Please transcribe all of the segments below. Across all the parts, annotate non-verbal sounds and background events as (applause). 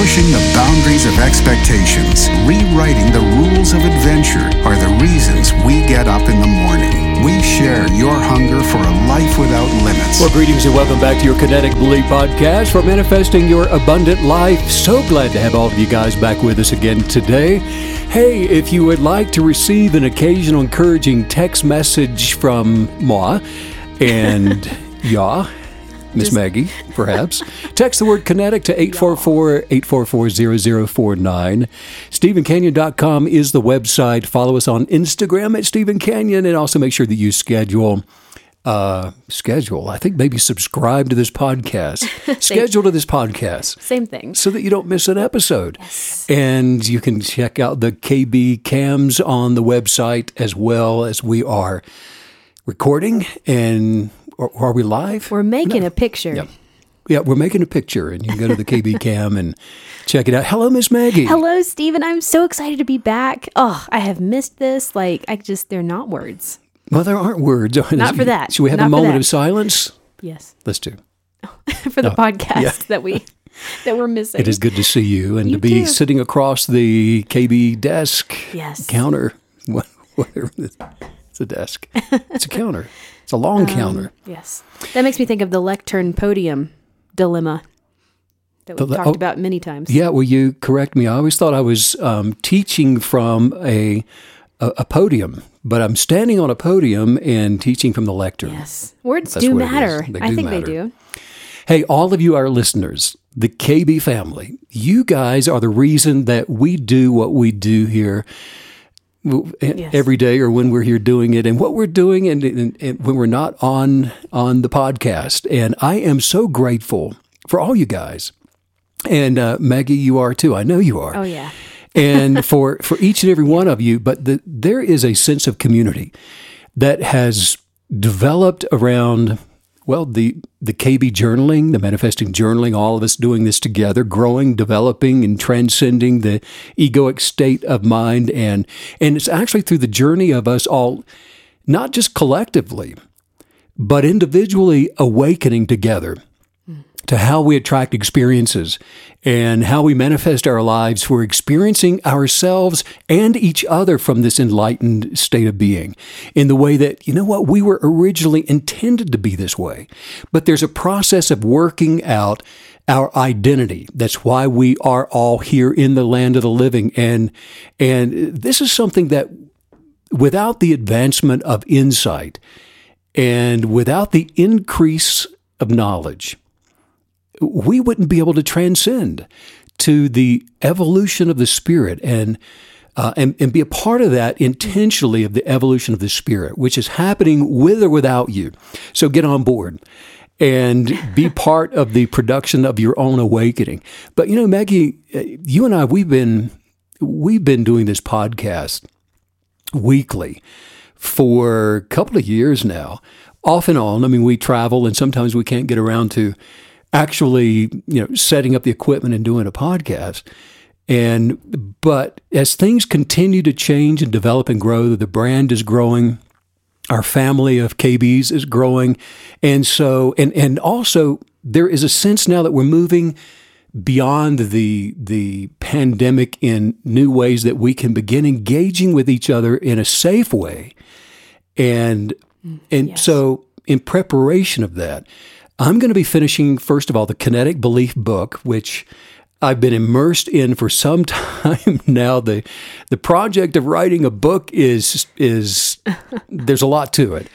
pushing the boundaries of expectations, rewriting the rules of adventure are the reasons we get up in the morning. We share your hunger for a life without limits. Well, greetings and welcome back to your Kinetic Belief podcast for manifesting your abundant life. So glad to have all of you guys back with us again today. Hey, if you would like to receive an occasional encouraging text message from moi and (laughs) ya, Miss Maggie, (laughs) perhaps. Text the word kinetic to 844-844-0049. StevenCanyon.com is the website. Follow us on Instagram at Steven Canyon and also make sure that you schedule uh schedule. I think maybe subscribe to this podcast. (laughs) schedule to this podcast Same thing. so that you don't miss an episode. And you can check out the KB cams on the website as well as we are recording and are, are we live? We're making a picture. Yeah. Yeah, we're making a picture, and you can go to the KB (laughs) Cam and check it out. Hello, Miss Maggie. Hello, Steven. I'm so excited to be back. Oh, I have missed this. Like, I just, they're not words. Well, there aren't words. Not for (laughs) that. Should we have Not a moment of silence? Yes. Let's do. (laughs) For the oh, podcast that we, that we're missing. It is good to see you and You to be too. sitting across the KB desk Yes. counter. Whatever. It's a desk. It's a counter. It's a long Um, counter. Yes. That makes me think of the lectern podium dilemma that we've The- talked oh, about many times. Yeah, well, you correct me? I always thought I was um, teaching from a, a a podium, but I'm standing on a podium and teaching from the lectern. Yes. Words That's do what it is. matter. They I do think matter. they do. Hey, all of you, our listeners, the KB family, you guys are the reason that we do what we do here Yes. every day or when we're here doing it and what we're doing and, and, and when we're not on on the podcast. And I am so grateful for all you guys. And uh, Maggie, you are too. I know you are Oh, yeah. (laughs) and (laughs) for for each and every one of you but the, there is a sense of community that has developed around well the the KB journaling the manifesting journaling all of us doing this together growing developing and transcending the egoic state of mind. And and it's actually through the journey of us all not just collectively but individually awakening together to how we attract experiences and how we manifest our lives for experiencing ourselves and each other from this enlightened state of being in the way that, you know what, we were originally intended to be this way. But there's a process of working out our identity. That's why we are all here in the land of the living. And, and this is something that without the advancement of insight and without the increase of knowledge, we wouldn't be able to transcend to the evolution of the spirit and uh, and, and be a part of that intentionally of the evolution of the spirit, which is happening with or without you. So get on board and be (laughs) part of the production of your own awakening. But you know, Maggie, uh, you and I, we've been we've been doing this podcast weekly for a couple of years now, off and on. I mean, we travel and sometimes we can't get around to actually, you know, setting up the equipment and doing a podcast. And but as things continue to change and develop and grow, the brand is growing. Our family of KBs is growing. And so and and also there is a sense now that we're moving beyond the the pandemic in new ways that we can begin engaging with each other in a safe way. And and so in preparation of that, I'm going to be finishing first of all the Kinetic Belief book, which I've been immersed in for some (laughs) time now. The the project of writing a book is is there's a lot to it.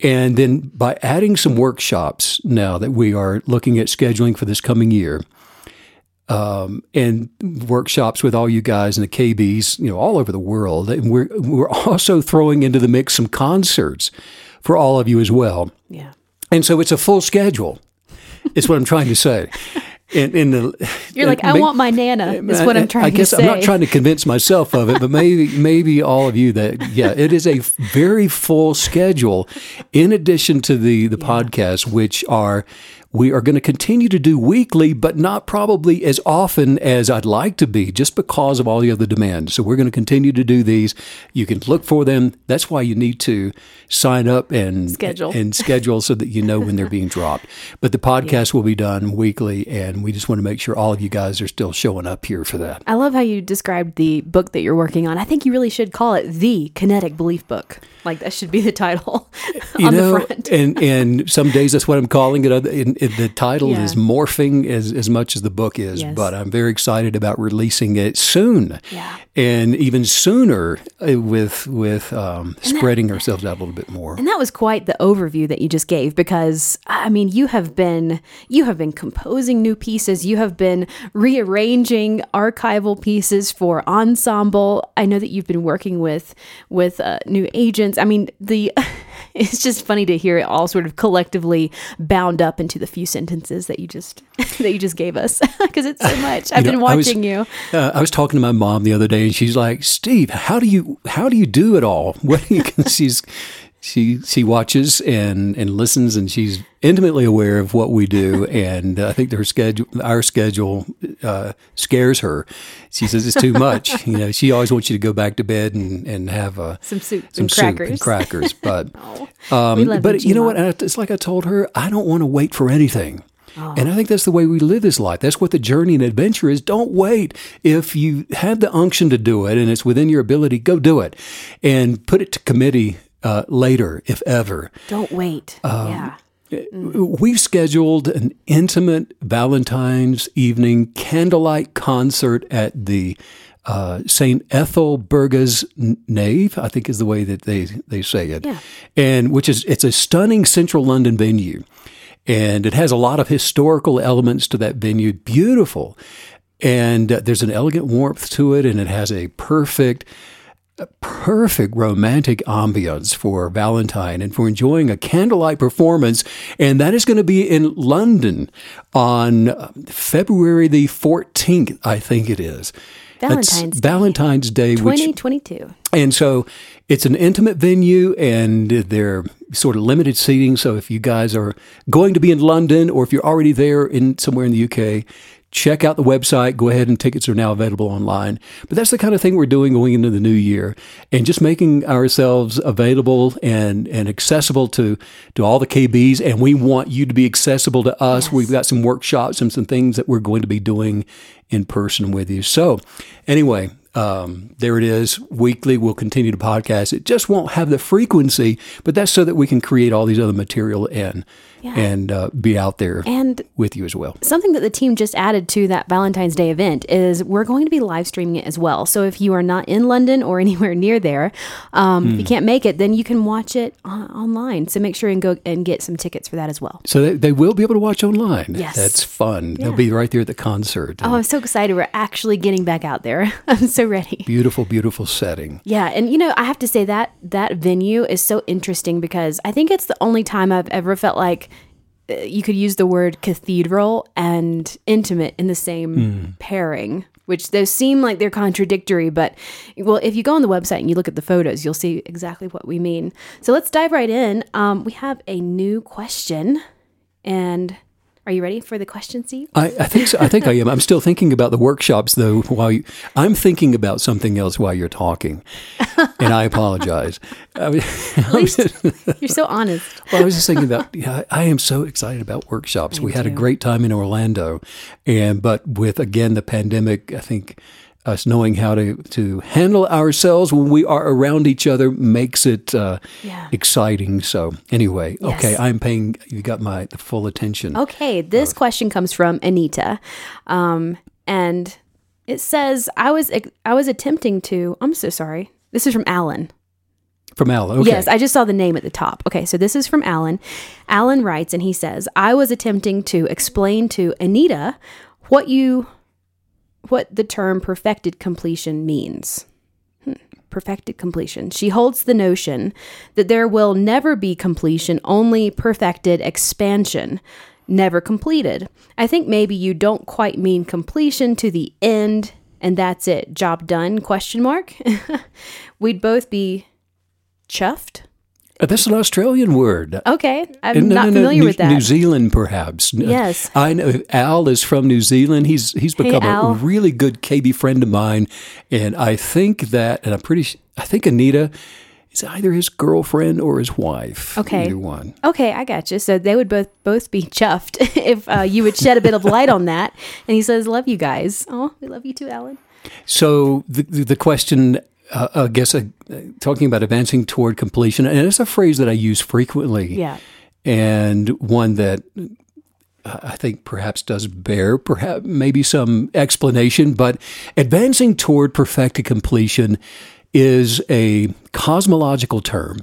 And then by adding some workshops now that we are looking at scheduling for this coming year, um, and workshops with all you guys and the KBs, you know, all over the world. And we're we're also throwing into the mix some concerts for all of you as well. Yeah. And so it's a full schedule. It's what I'm trying to say. And, and the, You're like, I may- want my Nana, is what I'm trying I guess to say. I'm not trying to convince myself of it, but maybe maybe all of you that yeah, it is a very full schedule in addition to the the podcasts which are we are going to continue to do weekly, but not probably as often as I'd like to be, just because of all the other demands. So we're going to continue to do these. You can look for them. That's why you need to sign up and Schedule. and schedule so that you know when they're being dropped. But the podcast will be done weekly, and we just want to make sure all of you guys are still showing up here for that. I love how you described the book that you're working on. I think you really should call it the Kinetic Belief Book. Like that should be the title (laughs) you on know, the front. and and some days that's what I'm calling it. And the title Yeah. is morphing as as much as the book is. Yes. But I'm very excited about releasing it soon, Yeah. and even sooner uh, with with um, spreading ourselves out a little bit more. And that was quite the overview that you just gave because I mean you have been you have been composing new pieces, you have been rearranging archival pieces for ensemble. I know that you've been working with with uh, new agents. I mean the (laughs) (laughs) it's just funny to hear it all sort of collectively bound up into the few sentences that you just (laughs) that you just gave us (laughs) because it's so much. I've You been know, I was- watching you. Uh, I was talking to my mom the other day, and she's like, "Steve, how do you how do you do it all?" What do you, she's she she watches and and listens, and she's intimately aware of what we do. (laughs) And uh, I think her schedule, our schedule, uh, scares her. She says it's too much. (laughs) you know, she always wants you to go back to bed and and have a Some soup some and soup crackers. and crackers. (laughs) But we um, but you, you know what? It's like I told her, I don't want to wait for anything. And I think that's the way we live this life. That's what the journey and adventure is. Don't wait. If you have the unction to do it and it's within your ability, go do it and put it to committee uh, later, if ever. Don't wait. Um, yeah. We've scheduled an intimate Valentine's evening candlelight concert at the uh, St. Ethelburga's Nave, I think is the way that they, they say it. Yeah. And which is, it's a stunning central London venue. And it has a lot of historical elements to that venue. Beautiful. And uh, there's an elegant warmth to it, and it has a perfect perfect romantic ambience for Valentine and for enjoying a candlelight performance. And that is going to be in London on uh, February the 14th, I think it is. That's Valentine's Day. Valentine's Day, which 2022. and so it's an intimate venue and they're sort of limited seating. So if you guys are going to be in London or if you're already there in somewhere in the UK, check out the website. Go ahead and tickets are now available online. But that's the kind of thing we're doing going into the new year and just making ourselves available and, and accessible to, to all the KBs. And we want you to be accessible to us. We've got some workshops and some things that we're going to be doing in person with you. So anyway, um, there it is. Weekly, we'll continue to podcast. It just won't have the frequency, but that's so that we can create all these other material and and uh, be out there And with you as well. something that the team just added to that Valentine's Day event is we're going to be live streaming it as well. So if you are not in London or (laughs) anywhere near there, um, Hmm. if you can't make it, then you can watch it on- online. So make sure and go and get some tickets for that as well. So they, they will be able to watch online. Yes. that's fun. They'll be right there at the concert. Oh, I'm so excited. We're actually getting back out there. (laughs) I'm so ready. (laughs) Beautiful, beautiful setting. Yeah, and you know, I have to say that that venue is so interesting because I think it's the only time I've ever felt like uh, you could use the word cathedral and intimate in the same pairing. Which those seem like they're contradictory, but well, if you go on the website and you look at the photos, you'll see exactly what we mean. So let's dive right in. Um, we have a new question, and are you ready for the question, Steve? I, I think so. I think I am. I'm still thinking about the workshops though. While you, I'm thinking about something else while you're talking, and I apologize. (laughs) I, At least (laughs) you're so honest. Well, I was just thinking about. Yeah, I am so excited about workshops. we had a great time in Orlando, and but with again the pandemic, I think us knowing how to to handle ourselves when we are around each other makes it uh, Yeah. exciting. So anyway, okay, I'm paying. You got my full attention. Okay, this question comes from Anita, um, and it says, "I was I was attempting to. I'm so sorry. This is from Alan. From Al. Okay. Yes, I just saw the name at the top. Okay, so this is from Alan. Alan writes, and he says, "I was attempting to explain to Anita what you what the term perfected completion means." Hmm, Perfected completion. She holds the notion that there will never be completion, only perfected expansion, never completed. I think maybe you don't quite mean completion to the end and that's it. Job done? Question mark. (laughs) We'd both be chuffed. Uh, That's an Australian word. Okay, I'm Uh, no, not no, no, familiar New, with that. New Zealand, perhaps. Yes. I know. Al is from New Zealand. He's he's become a really good KB friend of mine, and I think that, and I'm pretty. I think Anita is either his girlfriend or his wife. Okay. either one. Okay, I got you. So they would both both be chuffed (laughs) if uh, you would shed a bit of light on that. And he says, "Love you guys. Oh, we love you too, Alan." So the the, the question, uh, I guess, uh, talking about advancing toward completion, and it's a phrase that I use frequently. Yeah. and one that uh, I think perhaps does bear perhaps maybe some explanation, but advancing toward perfected completion is a cosmological term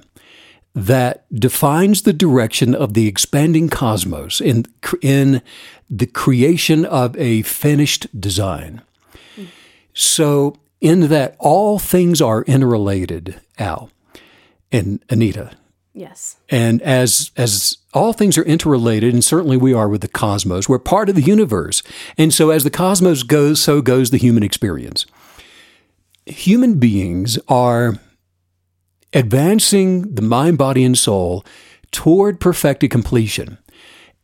that defines the direction of the expanding cosmos in in the creation of a finished design. So in that all things are interrelated, Al and Anita. Yes. And as as all things are interrelated, and certainly we are with the cosmos, we're part of the universe. And so as the cosmos goes, so goes the human experience. Human beings are advancing the mind, body, and soul toward perfected completion.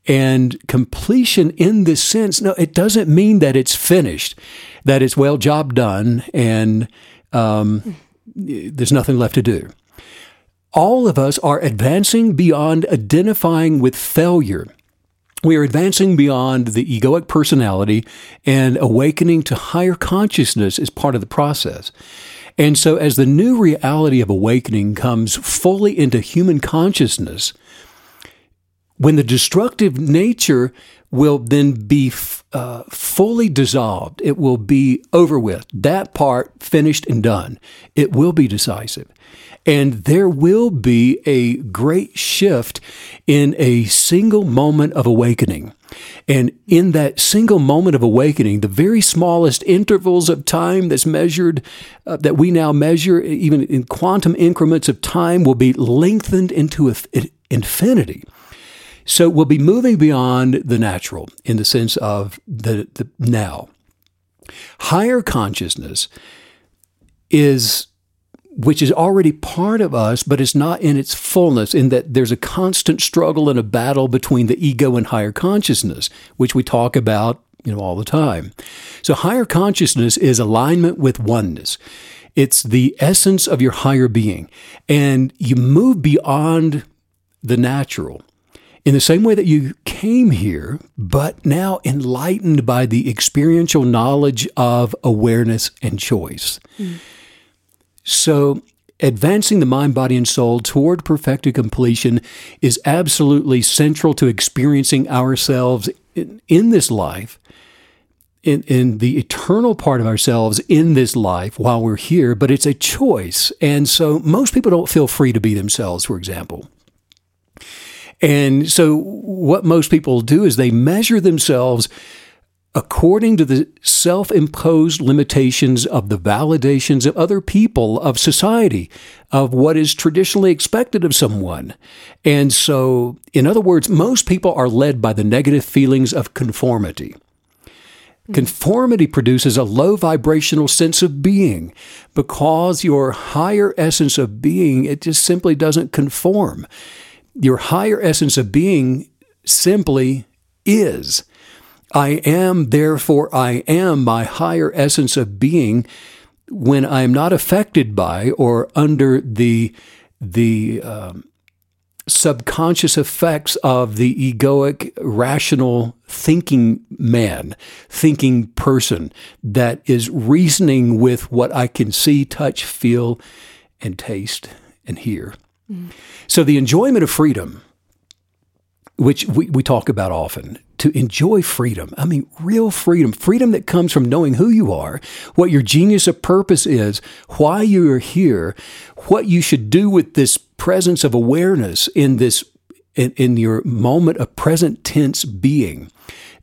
And completion in this sense, no, it doesn't mean that it's finished, that it's well, job done, and um, there's nothing left to do all of us are advancing beyond identifying with failure. We are advancing beyond the egoic personality and awakening to higher consciousness is part of the process. And so, as the new reality of awakening comes fully into human consciousness, when the destructive nature will then be f- uh, fully dissolved, it will be over with. That part finished and done. It will be decisive. And there will be a great shift in a single moment of awakening. And in that single moment of awakening, the very smallest intervals of time that's measured, uh, that we now measure, even in quantum increments of time, will be lengthened into inf- infinity. So we'll be moving beyond the natural in the sense of the, the now. Higher consciousness is which is already part of us, but it's not in its fullness, in that there's a constant struggle and a battle between the ego and higher consciousness, which we talk about you know all the time. So higher consciousness is alignment with oneness. It's the essence of your higher being. And you move beyond the natural in the same way that you came here, but now enlightened by the experiential knowledge of awareness and choice. Mm. So, advancing the mind, body, and soul toward perfected completion is absolutely central to experiencing ourselves in, in this life, in, in the eternal part of ourselves in this life while we're here, but it's a choice. And so, most people don't feel free to be themselves, for example. And so, what most people do is they measure themselves according to the self imposed limitations of the validations of other people, of society, of what is traditionally expected of someone. And so, in other words, most people are led by the negative feelings of conformity. Hmm. Conformity produces a low vibrational sense of being because your higher essence of being, it just simply doesn't conform. Your higher essence of being simply is. I am, therefore, I am my higher essence of being when I am not affected by or under the, the um, subconscious effects of the egoic, rational thinking man, thinking person that is reasoning with what I can see, touch, feel, and taste and hear. So the enjoyment of freedom, which we, we talk about often, to enjoy freedom. I mean, real freedom, freedom that comes from knowing who you are, what your genius of purpose is, why you are here, what you should do with this presence of awareness in this in, in your moment of present tense being.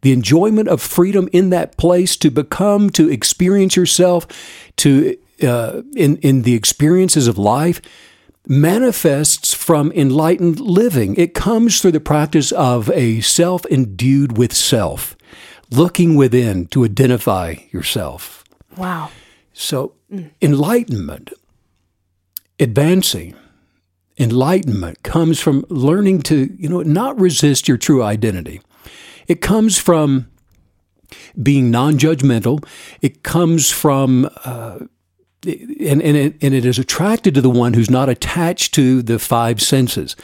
The enjoyment of freedom in that place to become, to experience yourself, to uh, in in the experiences of life manifests from enlightened living. It comes through the practice of a self endued with self, looking within to identify yourself. Wow. So, enlightenment, advancing, enlightenment comes from learning to, you know, not resist your true identity. It comes from being non-judgmental. It comes from uh, and, and, it, and it is attracted to the one who's not attached to the five senses.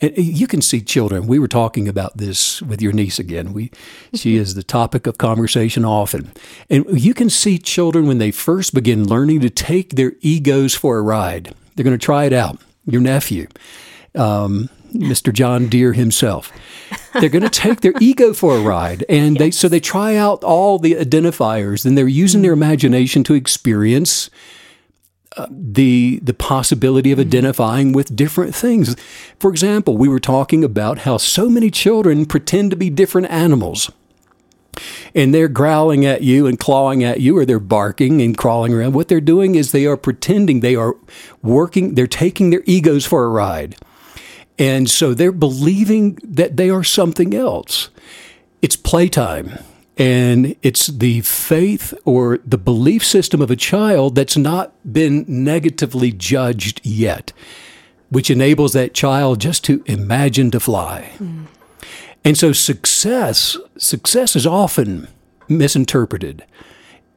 And you can see children. We were talking about this with your niece again. We, she is the topic of conversation often. And you can see children when they first begin learning to take their egos for a ride. They're going to try it out. Your nephew, um, Mr. John Deere himself. They're going to take their ego for a ride, and yes. they so they try out all the identifiers, and they're using their imagination to experience uh, the the possibility of identifying with different things. For example, we were talking about how so many children pretend to be different animals. And they're growling at you and clawing at you, or they're barking and crawling around. What they're doing is they are pretending they are working, they're taking their egos for a ride. And so they're believing that they are something else. It's playtime. And it's the faith or the belief system of a child that's not been negatively judged yet, which enables that child just to imagine to fly. Mm. And so success, success is often misinterpreted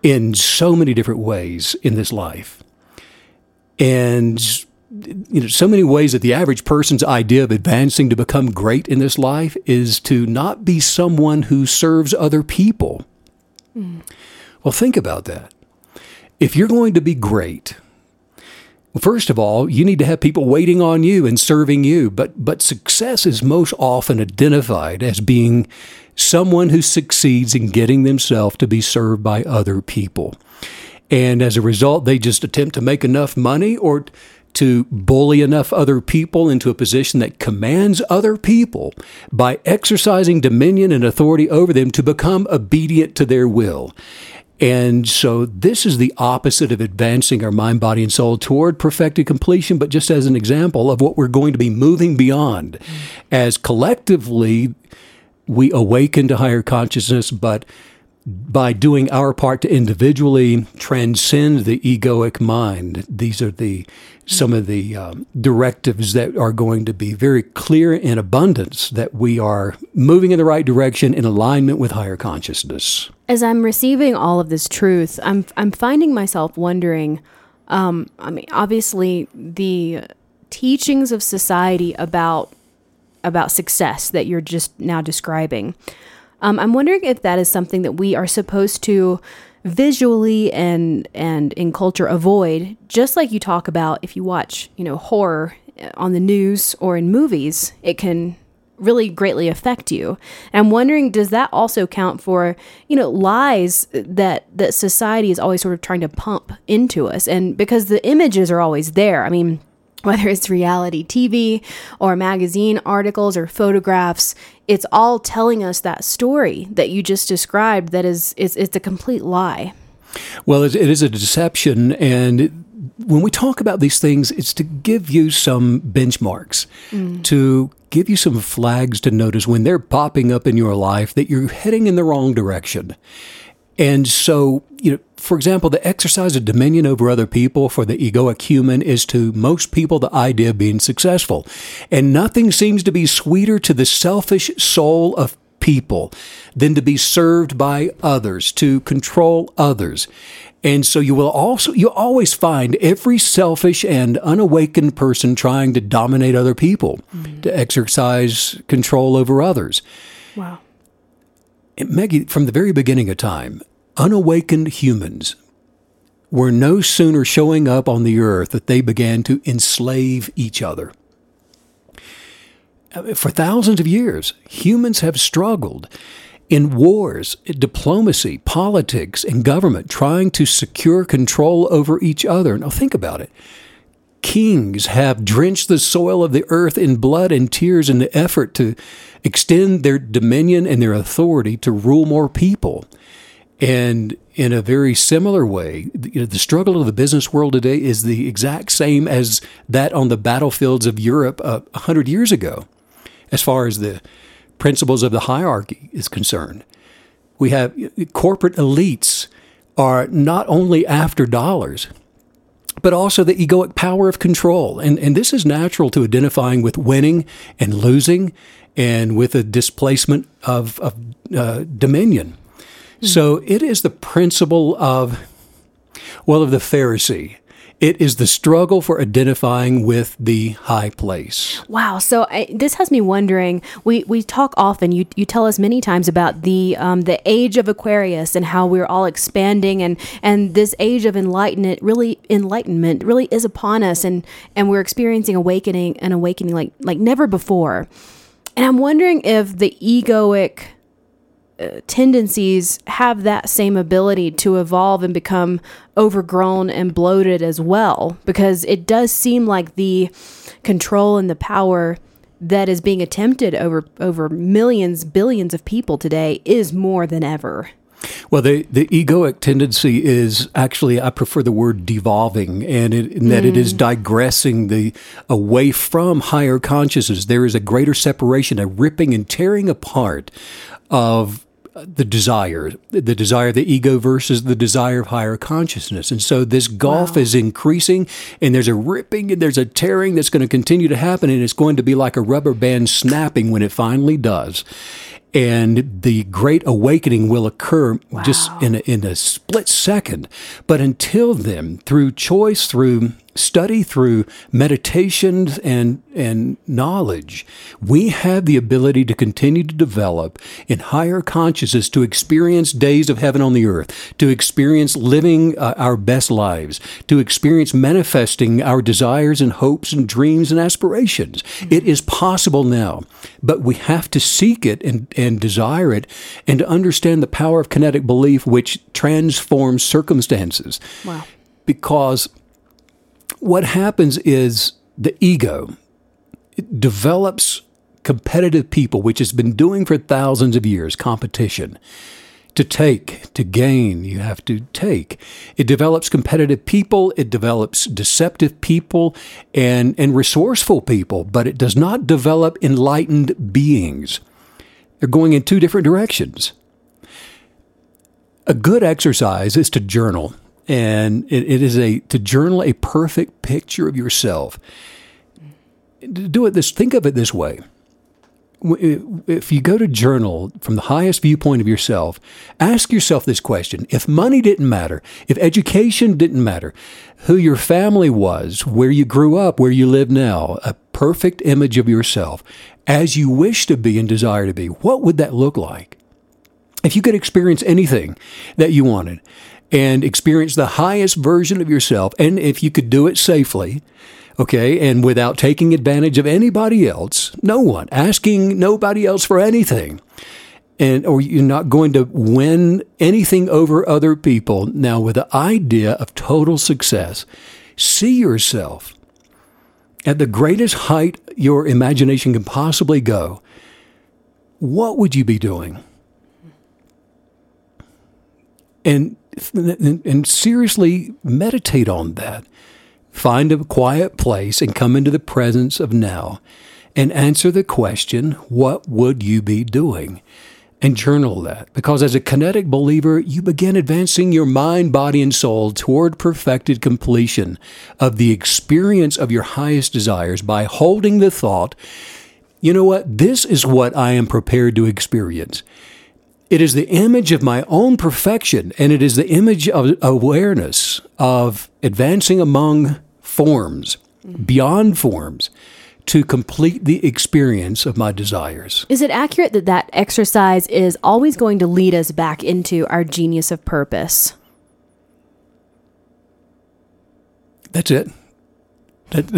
in so many different ways in this life. And you know, so many ways that the average person's idea of advancing to become great in this life is to not be someone who serves other people. Mm. Well, think about that. If you're going to be great, first of all, you need to have people waiting on you and serving you. But but success is most often identified as being someone who succeeds in getting themselves to be served by other people. And as a result, they just attempt to make enough money or to bully enough other people into a position that commands other people by exercising dominion and authority over them to become obedient to their will. And so this is the opposite of advancing our mind, body, and soul toward perfected completion, but just as an example of what we're going to be moving beyond as collectively we awaken to higher consciousness, but by doing our part to individually transcend the egoic mind. These are the some of the um, directives that are going to be very clear in abundance that we are moving in the right direction in alignment with higher consciousness. As I'm receiving all of this truth, I'm I'm finding myself wondering. Um, I mean, obviously, the teachings of society about about success that you're just now describing um, I'm wondering if that is something that we are supposed to visually and and in culture avoid just like you talk about if you watch you know horror uh, on the news or in movies it can really greatly affect you. And i'm wondering does that also count for you know lies that that society is always sort of trying to pump into us? And because the images are always there i mean whether it's reality TV or magazine articles or photographs, it's all telling us that story that you just described that is it's, it's a complete lie. Well, it is a deception and when we talk about these things, it's to give you some benchmarks, mm. to give you some flags to notice when they're popping up in your life that you're heading in the wrong direction. And so, you know, for example, the exercise of dominion over other people for the egoic human is to most people the idea of being successful. And nothing seems to be sweeter to the selfish soul of people than to be served by others, to control others. And so you will also, you always find every selfish and unawakened person trying to dominate other people, mm-hmm. to exercise control over others. Wow. Maggie, from the very beginning of time, unawakened humans were no sooner showing up on the earth that they began to enslave each other. For thousands of years, humans have struggled in wars, diplomacy, politics, and government, trying to secure control over each other. Now, think about it. Kings have drenched the soil of the earth in blood and tears in the effort to extend their dominion and their authority to rule more people. And in a very similar way, you know, the struggle of the business world today is the exact same as that on the battlefields of Europe uh, a uh, hundred years ago, as far as the principles of the hierarchy is concerned. We have corporate elites are not only after dollars, but also the egoic power of control. And, and this is natural to identifying with winning and losing and with a displacement of, of uh, dominion. Mm-hmm. So it is the principle of, well, of the Pharisee. It is the struggle for identifying with the high place. Wow. So I, this has me wondering. We we talk often. You you tell us many times about the um, the age of Aquarius and how we're all expanding and and this age of enlightenment really enlightenment really is upon us and and we're experiencing awakening and awakening like like never before. And I'm wondering if the egoic tendencies have that same ability to evolve and become overgrown and bloated as well because it does seem like the control and the power that is being attempted over over millions billions of people today is more than ever well, the, the egoic tendency is actually, I prefer the word devolving, and it, in that mm. it is mm. digressing the away from higher consciousness. There is a greater separation, a ripping and tearing apart of the desire, the desire of the ego versus the desire of higher consciousness. And so this gulf wow. is increasing and there's a ripping and there's a tearing that's going to continue to happen and it's going to be like a rubber band snapping when it finally does and the great awakening will occur wow. just in a, in a split second. But until then, through choice, through study, through meditations, and, and knowledge, we have the ability to continue to develop in higher consciousness to experience days of heaven on the earth, to experience living uh, our best lives, to experience manifesting our desires and hopes and dreams and aspirations. Mm-hmm. It is possible now, but we have to seek it and, and desire it and to understand the power of kinetic belief, which transforms circumstances. Wow. Because what happens is the ego develops competitive people, which has been doing for thousands of years, competition. To take, to gain, you have to take. It develops competitive people, it develops deceptive people and, and resourceful people, but it does not develop enlightened beings. They're going in two different directions. A good exercise is to journal and it, it is a to journal a perfect picture of yourself. Do it this. Think of it this way. If you go to journal from the highest viewpoint of yourself, ask yourself this question. If money didn't matter, if education didn't matter, who your family was, where you grew up, where you live now, a perfect image of yourself as you wish to be and desire to be, what would that look like? If you could experience anything that you wanted, and experience the highest version of yourself. And if you could do it safely, okay, and without taking advantage of anybody else, no one, asking nobody else for anything, and or you're not going to win anything over other people. Now, with the idea of total success, see yourself at the greatest height your imagination can possibly go. What would you be doing? And and seriously meditate on that. Find a quiet place and come into the presence of now and answer the question, What would you be doing? And journal that. Because as a kinetic believer, you begin advancing your mind, body, and soul toward perfected completion of the experience of your highest desires by holding the thought, you know what? This is what I am prepared to experience. It is the image of my own perfection, and it is the image of awareness of advancing among forms, beyond forms, to complete the experience of my desires. Is it accurate that that exercise is always going to lead us back into our genius of purpose? That's it. That,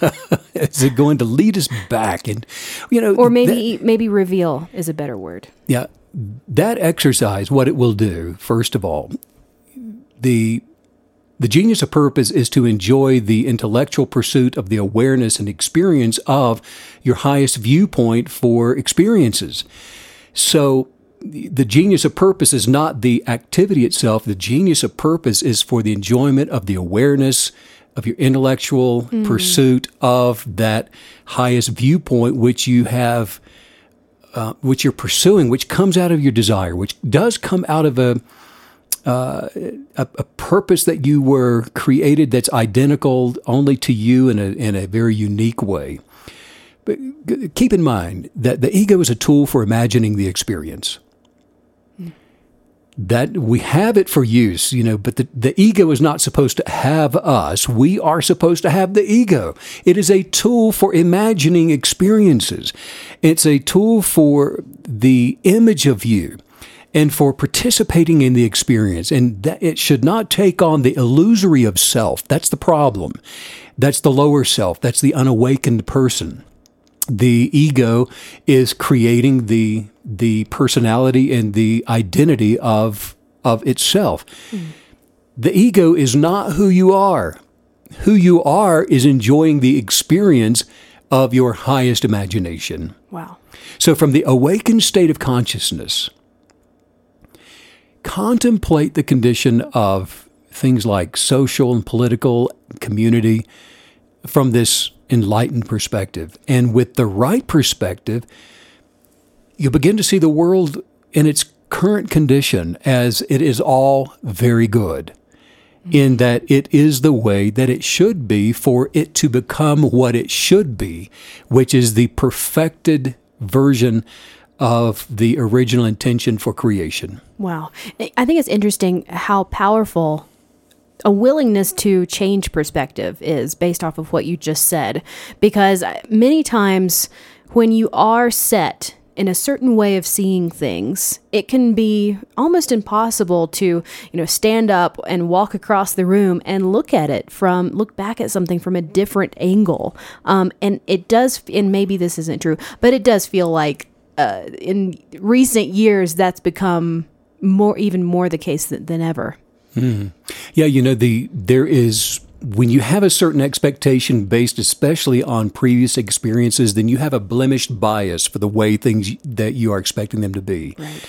(laughs) is it going to lead us back and you know or maybe that, maybe reveal is a better word yeah that exercise, what it will do, first of all, the the genius of purpose is to enjoy the intellectual pursuit of the awareness and experience of your highest viewpoint for experiences. So the genius of purpose is not the activity itself. The genius of purpose is for the enjoyment of the awareness of your intellectual mm. pursuit of that highest viewpoint, which you have uh, which you're pursuing, which comes out of your desire, which does come out of a, uh, a, a, purpose that you were created that's identical only to you in a, in a very unique way. But keep in mind that the ego is a tool for imagining the experience. That we have it for use, you know, but the, the ego is not supposed to have us. We are supposed to have the ego. It is a tool for imagining experiences. It's a tool for the image of you and for participating in the experience. And that it should not take on the illusory of self. That's the problem. That's the lower self. That's the unawakened person the ego is creating the the personality and the identity of of itself. Mm. The ego is not who you are. Who you are is enjoying the experience of your highest imagination. Wow. So from the awakened state of consciousness, contemplate the condition of things like social and political community from this enlightened perspective. And with the right perspective, you begin to see the world in its current condition as it is all very good, in that it is the way that it should be for it to become what it should be, which is the perfected version of the original intention for creation. Wow. I think it's interesting how powerful a willingness to change perspective is based off of what you just said. Because many times when you are set in a certain way of seeing things, it can be almost impossible to, you know, stand up and walk across the room and look at it from, look back at something from a different angle. Um, and it does, and maybe this isn't true, but it does feel like uh, in recent years that's become more, even more the case than, than ever. Mm. Yeah, you know the there is when you have a certain expectation based especially on previous experiences, then you have a blemished bias for the way things that you are expecting them to be. Right.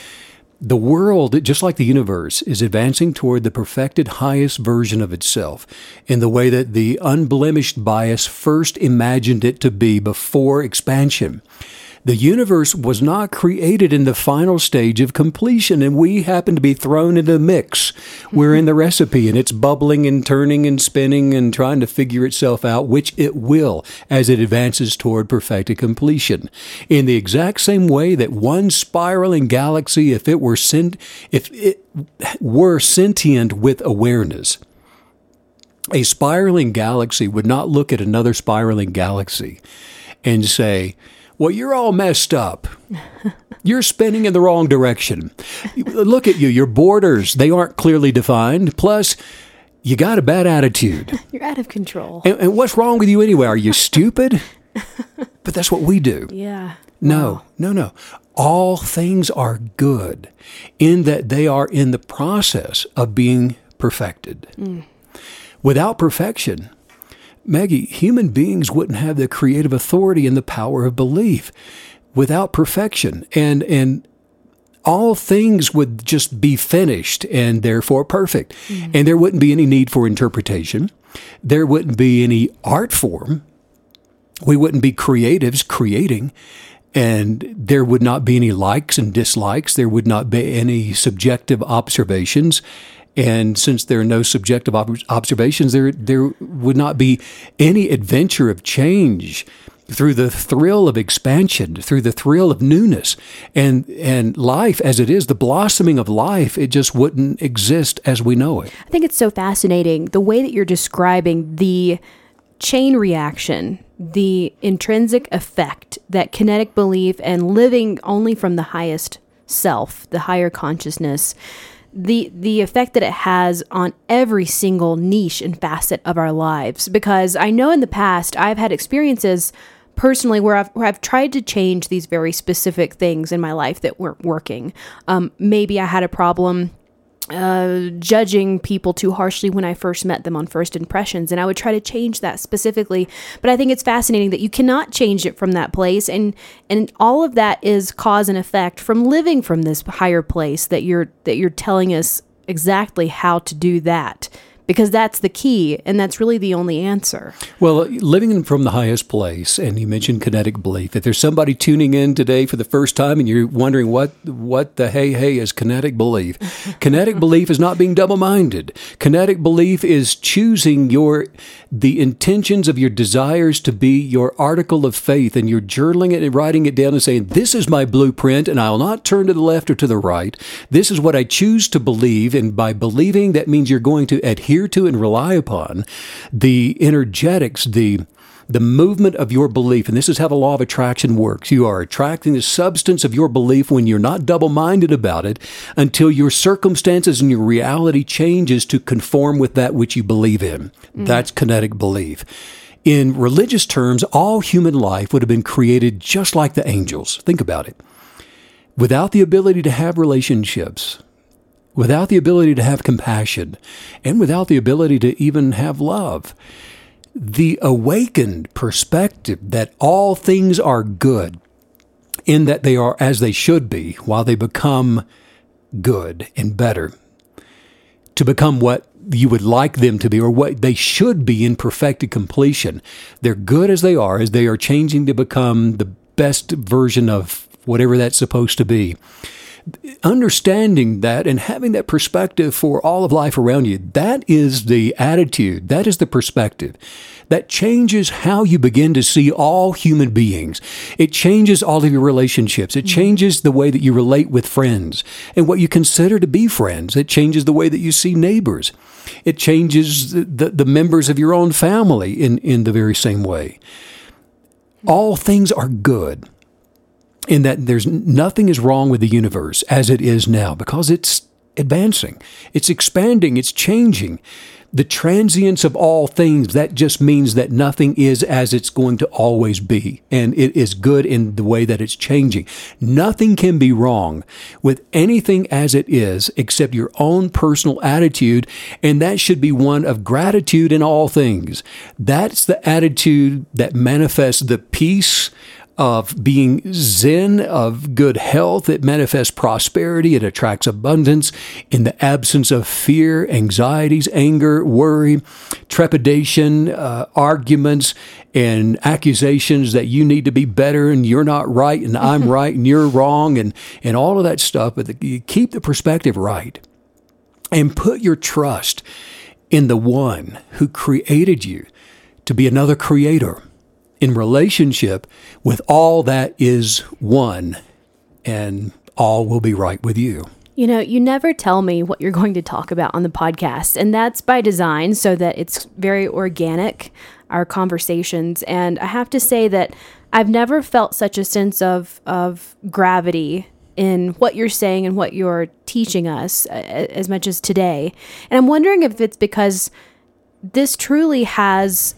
The world, just like the universe, is advancing toward the perfected highest version of itself in the way that the unblemished bias first imagined it to be before expansion. The universe was not created in the final stage of completion, and we happen to be thrown into the mix. We're in the mm-hmm. recipe, and it's bubbling and turning and spinning and trying to figure itself out, which it will as it advances toward perfected completion. In the exact same way that one spiraling galaxy, if it were sent, if it were sentient with awareness, a spiraling galaxy would not look at another spiraling galaxy and say, well, you're all messed up. (laughs) You're spinning in the wrong direction. Look at you. Your borders, they aren't clearly defined. Plus, you got a bad attitude. (laughs) You're out of control. And, and what's wrong with you anyway? Are you (laughs) stupid? but that's what we do. Yeah. No, wow. no, no. All things are good in that they are in the process of being perfected. Mm. Without perfection, Maggie, human beings wouldn't have the creative authority and the power of belief without perfection. And, and, all things would just be finished and therefore perfect. Mm-hmm. And there wouldn't be any need for interpretation. There wouldn't be any art form. We wouldn't be creatives creating. And there would not be any likes and dislikes. There would not be any subjective observations. And since there are no subjective ob- observations, there there would not be any adventure of change through the thrill of expansion, through the thrill of newness, and and life as it is, the blossoming of life, it just wouldn't exist as we know it. I think it's so fascinating the way that you're describing the chain reaction, the intrinsic effect that kinetic belief and living only from the highest self, the higher consciousness the the effect that it has on every single niche and facet of our lives because I know in the past I've had experiences personally where I've, where I've tried to change these very specific things in my life that weren't working. Um, maybe I had a problem uh, judging people too harshly when I first met them on first impressions. And I would try to change that specifically. But I think it's fascinating that you cannot change it from that place. And, and all of that is cause and effect from living from this higher place that you're, that you're telling us exactly how to do that because that's the key and that's really the only answer. Well, living from the highest place, and you mentioned kinetic belief. If there's somebody tuning in today for the first time and you're wondering what what the hey hey is kinetic belief, (laughs) kinetic belief is not being double-minded. Kinetic belief is choosing your the intentions of your desires to be your article of faith, and you're journaling it and writing it down and saying, "This is my blueprint, and I will not turn to the left or to the right. This is what I choose to believe, and by believing, that means you're going to adhere." Adhere to and rely upon the energetics, the the movement of your belief. And this is how the law of attraction works. You are attracting the substance of your belief when you're not double minded about it until your circumstances and your reality changes to conform with that which you believe in. Mm. That's kinetic belief. In religious terms, all human life would have been created just like the angels. Think about it. Without the ability to have relationships, without the ability to have compassion, and without the ability to even have love. The awakened perspective that all things are good, in that they are as they should be, while they become good and better, to become what you would like them to be or what they should be in perfected completion. They're good as they are, as they are changing to become the best version of whatever that's supposed to be understanding that and having that perspective for all of life around you, that is the attitude, that is the perspective that changes how you begin to see all human beings. It changes all of your relationships. It mm-hmm. changes the way that you relate with friends and what you consider to be friends. It changes the way that you see neighbors. It changes the, the, the members of your own family in, in the very same way. All things are good in that there's nothing is wrong with the universe as it is now because it's advancing, it's expanding, it's changing. The transience of all things, that just means that nothing is as it's going to always be. And it is good in the way that it's changing. Nothing can be wrong with anything as it is except your own personal attitude. And that should be one of gratitude in all things. That's the attitude that manifests the peace of being Zen, of good health. It manifests prosperity. It attracts abundance in the absence of fear, anxieties, anger, worry, trepidation, uh, arguments, and accusations that you need to be better and you're not right and I'm (laughs) right and you're wrong and, and all of that stuff. But the, you keep the perspective right and put your trust in the one who created you to be another creator in relationship with all that is one, and all will be right with you. You know, you never tell me what you're going to talk about on the podcast, and that's by design so that it's very organic, our conversations. And I have to say that I've never felt such a sense of, of gravity in what you're saying and what you're teaching us uh, as much as today. And I'm wondering if it's because this truly has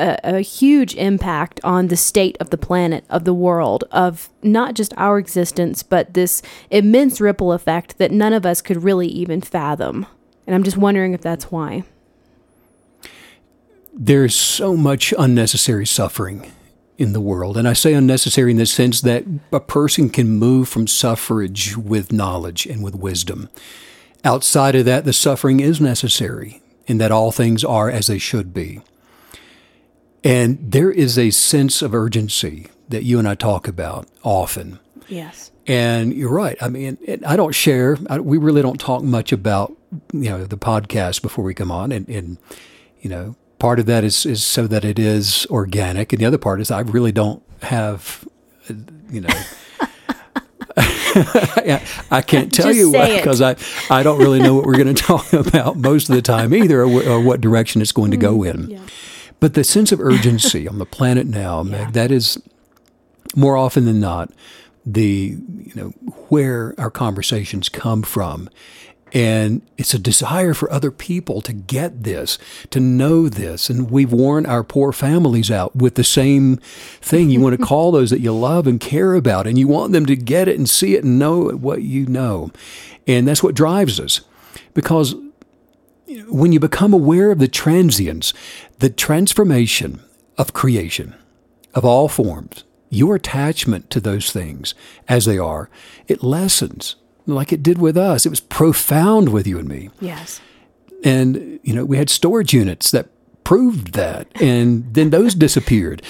a, a, huge impact on the state of the planet, of the world, of not just our existence, but this immense ripple effect that none of us could really even fathom. And I'm just wondering if that's why. There's so much unnecessary suffering in the world. And I say unnecessary in the sense that a person can move from suffrage with knowledge and with wisdom. Outside of that, the suffering is necessary in that all things are as they should be. And there is a sense of urgency that you and I talk about often. Yes. And you're right. I mean, I don't share, I, we really don't talk much about, you know, the podcast before we come on. And, and, you know, part of that is, is so that it is organic. And the other part is I really don't have, you know, (laughs) I can't (laughs) tell Just you because I, I don't really know what we're going (laughs) to talk about most of the time either or, or what direction it's going to go mm, in. Yeah. But the sense of (laughs) urgency on the planet now, yeah. Meg, that is more often than not the you know where our conversations come from and it's a desire for other people to get this, to know this. And we've worn our poor families out with the same thing. You want to (laughs) call those that you love and care about, and you want them to get it and see it and know what you know. And that's what drives us. Because when you become aware of the transience, the transformation of creation of all forms, your attachment to those things as they are, it lessens like it did with us. It was profound with you and me. Yes. And, you know, we had storage units that proved that. And then those (laughs) disappeared.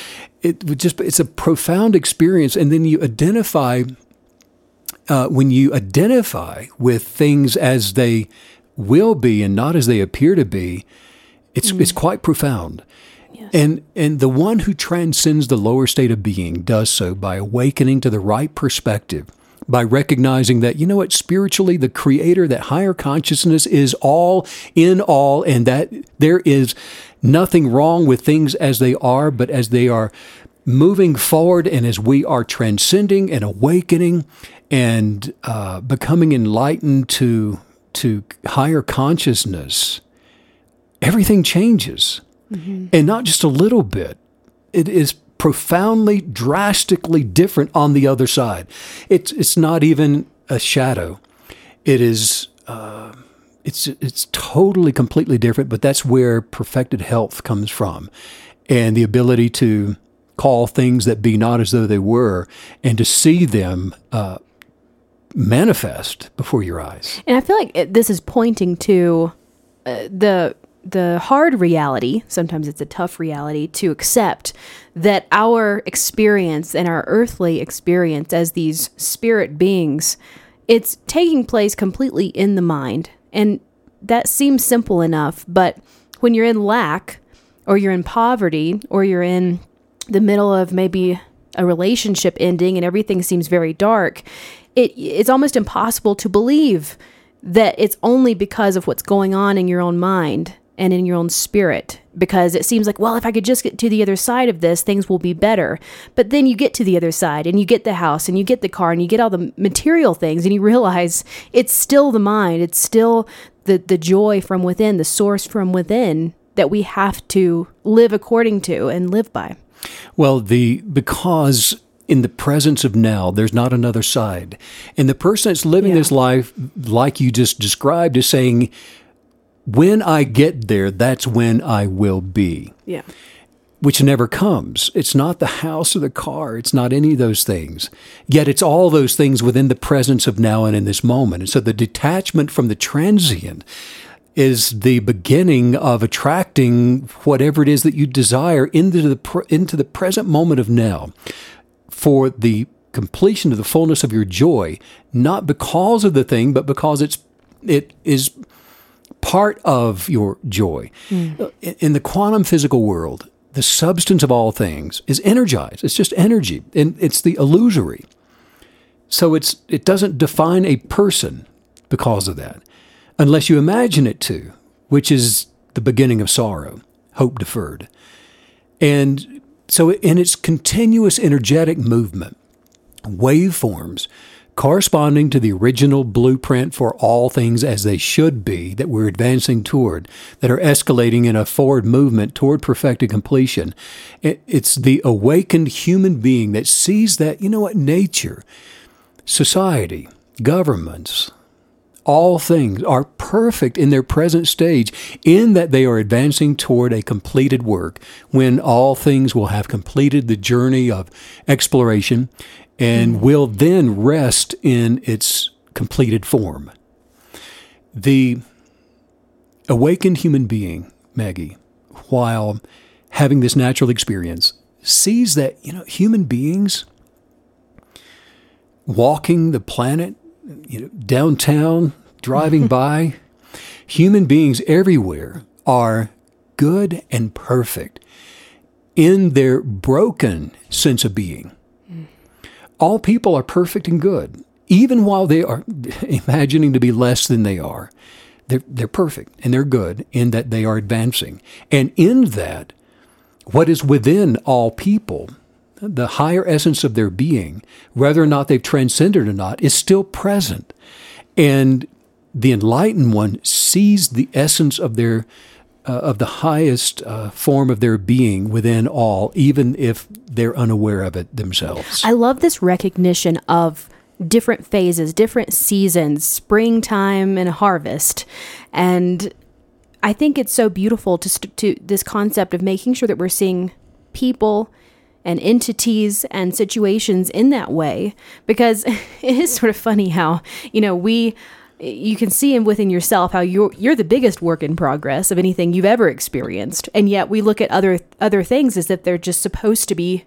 It would just, it's a profound experience. And then you identify, uh, when you identify with things as they will be and not as they appear to be, it's, it's quite profound. And and the one who transcends the lower state of being does so by awakening to the right perspective, by recognizing that you know what spiritually the creator that higher consciousness is all in all and that there is nothing wrong with things as they are but as they are moving forward and as we are transcending and awakening and uh, becoming enlightened to to higher consciousness everything changes mm-hmm. and not just a little bit. It is profoundly, drastically different on the other side. It's it's not even a shadow. It is. Uh, it's it's totally completely different. But that's where perfected health comes from, and the ability to call things that be not as though they were, and to see them. Uh, manifest before your eyes. And I feel like it, this is pointing to uh, the the hard reality, sometimes it's a tough reality to accept that our experience and our earthly experience as these spirit beings, it's taking place completely in the mind. And that seems simple enough, but when you're in lack or you're in poverty or you're in the middle of maybe a relationship ending and everything seems very dark, it it's almost impossible to believe that it's only because of what's going on in your own mind and in your own spirit because it seems like, well, if I could just get to the other side of this, things will be better. But then you get to the other side and you get the house and you get the car and you get all the material things and you realize it's still the mind, it's still the, the joy from within, the source from within that we have to live according to and live by. Well, the because in the presence of now, there's not another side. And the person that's living yeah. this life, like you just described, is saying, when I get there, that's when I will be. Yeah. Which never comes. It's not the house or the car. It's not any of those things. Yet it's all those things within the presence of now and in this moment. And so the detachment from the transient is the beginning of attracting whatever it is that you desire into the into the present moment of now for the completion of the fullness of your joy not because of the thing but because it's it is part of your joy. Mm. In the quantum physical world, the substance of all things is energized. It's just energy, and it's the illusory. So it's it doesn't define a person because of that, unless you imagine it to, which is the beginning of sorrow, hope deferred. And so in its continuous energetic movement, waveforms corresponding to the original blueprint for all things as they should be that we're advancing toward, that are escalating in a forward movement toward perfected completion. It's the awakened human being that sees that, you know what, nature, society, governments, all things are perfect in their present stage, in that they are advancing toward a completed work, when all things will have completed the journey of exploration and will then rest in its completed form. The awakened human being, Maggie, while having this natural experience, sees that, you know, human beings walking the planet, you know, downtown, driving (laughs) by, human beings everywhere are good and perfect in their broken sense of being mm. all people are perfect and good, even while they are (laughs) imagining to be less than they are. They're, they're perfect and they're good in that they are advancing. And in that, what is within all people, the higher essence of their being, whether or not they've transcended or not, is still present. And the enlightened one sees the essence of their uh, of the highest uh, form of their being within all, even if they're unaware of it themselves. I love this recognition of different phases, different seasons, springtime and harvest. And I think it's so beautiful to, st- to this concept of making sure that we're seeing people and entities and situations in that way because (laughs) it is sort of funny how, you know, we you can see in within yourself how you're you're the biggest work in progress of anything you've ever experienced, and yet we look at other other things as if they're just supposed to be,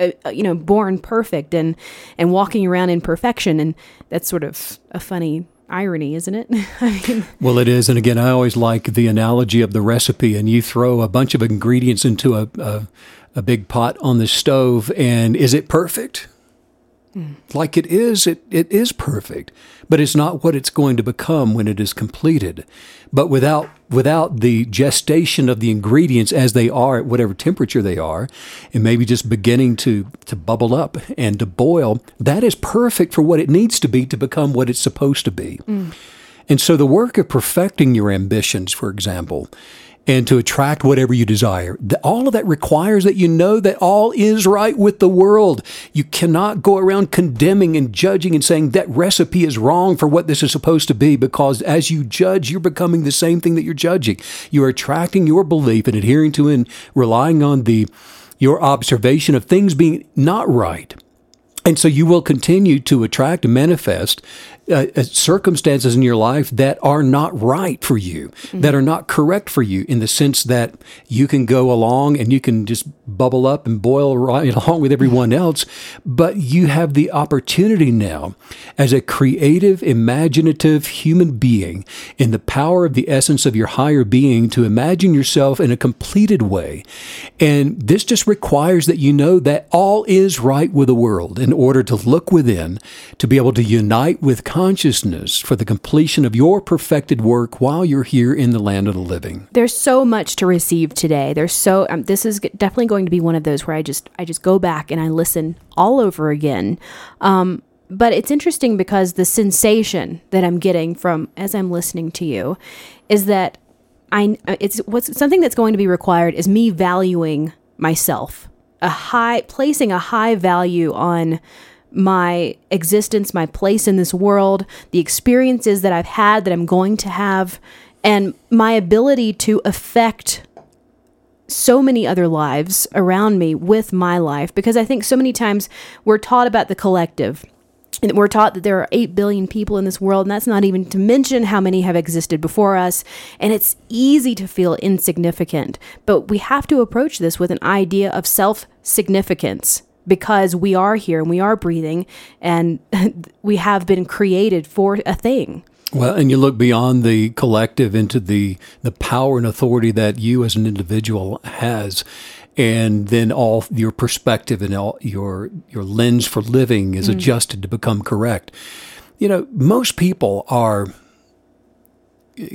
uh, uh, you know, born perfect and and walking around in perfection, and that's sort of a funny irony, isn't it? (laughs) Well, it is. And again, I always like the analogy of the recipe, and you throw a bunch of ingredients into a, a, a big pot on the stove, and is it perfect? Like it is, it, it is perfect, but it's not what it's going to become when it is completed. But without without the gestation of the ingredients as they are at whatever temperature they are, and maybe just beginning to to bubble up and to boil, that is perfect for what it needs to be to become what it's supposed to be. Mm. And so the work of perfecting your ambitions, for example, and to attract whatever you desire, all of that requires that you know that all is right with the world. You cannot go around condemning and judging and saying that recipe is wrong for what this is supposed to be because as you judge, you're becoming the same thing that you're judging. You're attracting your belief and adhering to and relying on the your observation of things being not right. And so you will continue to attract and manifest uh, uh, circumstances in your life that are not right for you, that are not correct for you, in the sense that you can go along and you can just bubble up and boil (laughs) right along with everyone else. But you have the opportunity now, as a creative, imaginative human being, in the power of the essence of your higher being, to imagine yourself in a completed way. And this just requires that you know that all is right with the world in order to look within, to be able to unite with consciousness for the completion of your perfected work while you're here in the land of the living. there's so much to receive today. There's so um, this is definitely going to be one of those where I just I just go back and I listen all over again. Um, but it's interesting because the sensation that I'm getting from as I'm listening to you is that I it's what's something that's going to be required is me valuing myself a high placing a high value on my existence, my place in this world, the experiences that I've had that I'm going to have, and my ability to affect so many other lives around me with my life. Because I think so many times we're taught about the collective. And we're taught that there are 8 billion people in this world, and that's not even to mention how many have existed before us. And it's easy to feel insignificant. But we have to approach this with an idea of self significance because we are here and we are breathing and (laughs) we have been created for a thing. Well, and you look beyond the collective into the the power and authority that you as an individual has, and then all your perspective and all your your lens for living is mm. adjusted to become correct. You know, most people are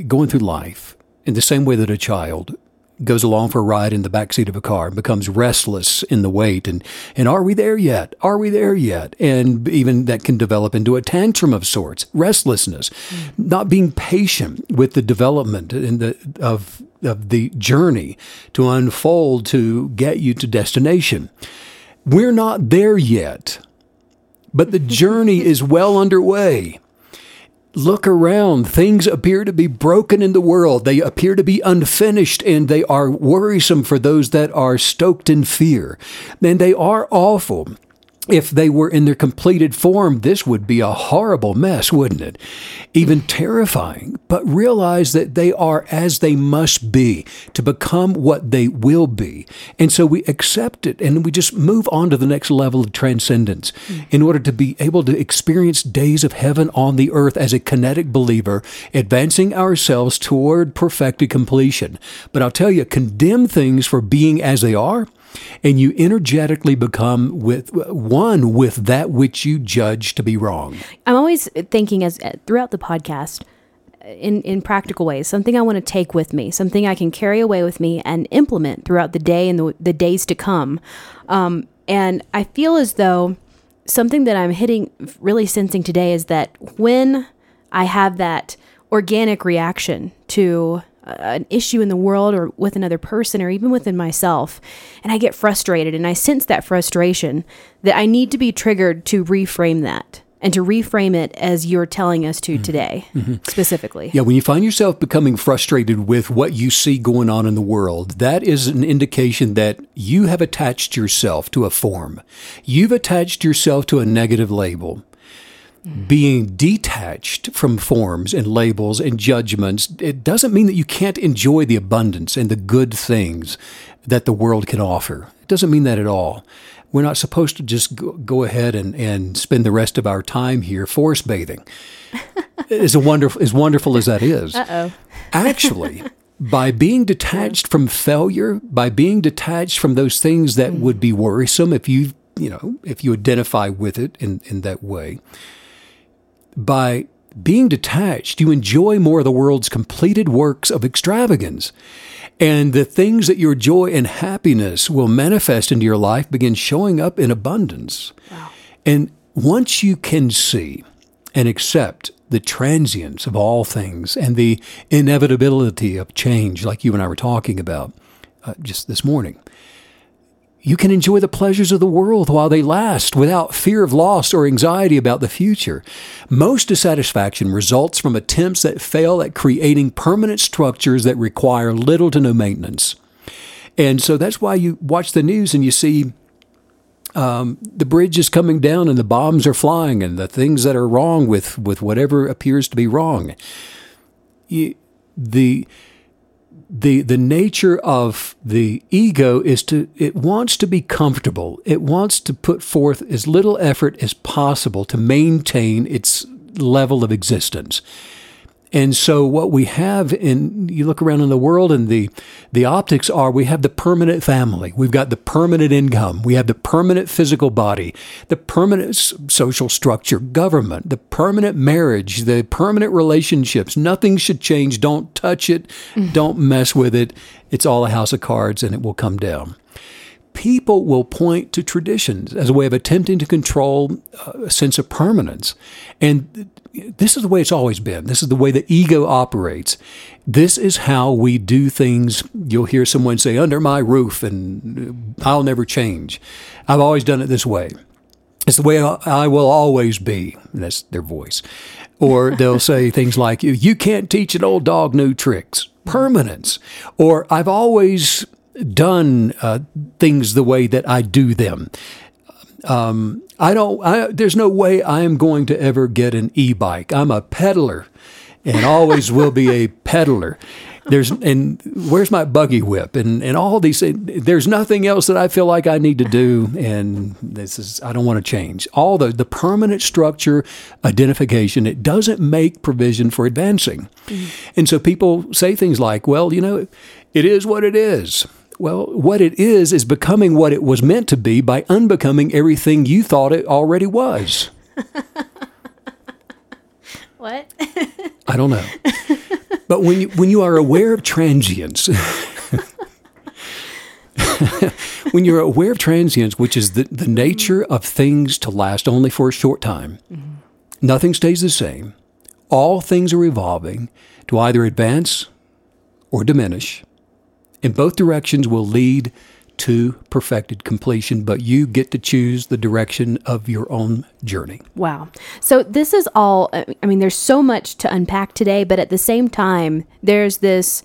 going through life in the same way that a child goes along for a ride in the backseat of a car and becomes restless in the wait. And and are we there yet? Are we there yet? And even that can develop into a tantrum of sorts restlessness not being patient with the development and the of of the journey to unfold to get you to destination. We're not there yet but the journey is well underway look around. Things appear to be broken in the world. They appear to be unfinished and they are worrisome for those that are stoked in fear. And they are awful. If they were in their completed form, this would be a horrible mess, wouldn't it? Even terrifying. But realize that they are as they must be to become what they will be. And so we accept it and we just move on to the next level of transcendence mm. in order to be able to experience days of heaven on the earth as a kinetic believer, advancing ourselves toward perfected completion. But I'll tell you, condemn things for being as they are and you energetically become with one with that which you judge to be wrong. I'm always thinking as throughout the podcast in in practical ways, something I want to take with me, something I can carry away with me and implement throughout the day and the, the days to come. Um, and I feel as though something that I'm hitting really sensing today is that when I have that organic reaction to uh, an issue in the world or with another person or even within myself and I get frustrated and I sense that frustration that I need to be triggered to reframe that and to reframe it as you're telling us to mm-hmm. today mm-hmm. specifically. Yeah, when you find yourself becoming frustrated with what you see going on in the world, that is an indication that you have attached yourself to a form. You've attached yourself to a negative label. Being detached from forms and labels and judgments, it doesn't mean that you can't enjoy the abundance and the good things that the world can offer. It doesn't mean that at all. We're not supposed to just go, go ahead and, and spend the rest of our time here forest bathing. (laughs) as, a wonderful, as wonderful as that is. Uh-oh. Actually, (laughs) by being detached from failure, by being detached from those things that would be worrisome if you, you know, if you identify with it in, in that way, by being detached, you enjoy more of the world's completed works of extravagance. And the things that your joy and happiness will manifest into your life begin showing up in abundance. Wow. And once you can see and accept the transience of all things and the inevitability of change, like you and I were talking about uh, just this morning, you can enjoy the pleasures of the world while they last without fear of loss or anxiety about the future. Most dissatisfaction results from attempts that fail at creating permanent structures that require little to no maintenance. And so that's why you watch the news and you see um, the bridge is coming down and the bombs are flying and the things that are wrong with, with whatever appears to be wrong. You, the the the nature of the ego is to it wants to be comfortable. It wants to put forth as little effort as possible to maintain its level of existence. And so what we have in you look around in the world and the the optics are we have the permanent family. We've got the permanent income. We have the permanent physical body, the permanent social structure, government, the permanent marriage, the permanent relationships. Nothing should change. Don't touch it. Mm. Don't mess with it. It's all a house of cards and it will come down people will point to traditions as a way of attempting to control uh, a sense of permanence. And this is the way it's always been. This is the way the ego operates. This is how we do things. You'll hear someone say, under my roof, and I'll never change. I've always done it this way. It's the way I will always be. That's their voice. Or they'll (laughs) say things like, you can't teach an old dog new tricks. Permanence. Or I've always done uh, things the way that I do them. Um, I don't. I, there's no way I am going to ever get an e-bike. I'm a peddler, and always will be a (laughs) peddler. There's and where's my buggy whip and and all these. There's nothing else that I feel like I need to do, and this is I don't want to change. All the the permanent structure identification it doesn't make provision for advancing, mm-hmm. and so people say things like, "Well, you know, it is what it is." Well, what it is is becoming what it was meant to be by unbecoming everything you thought it already was. (laughs) what? (laughs) I don't know. But when you, when you are aware of transience, (laughs) when you're aware of transience, which is the, the nature of things to last only for a short time, mm-hmm. nothing stays the same. All things are evolving to either advance or diminish in both directions will lead to perfected completion, but you get to choose the direction of your own journey. Wow. So, this is all, I mean, there's so much to unpack today, but at the same time, there's this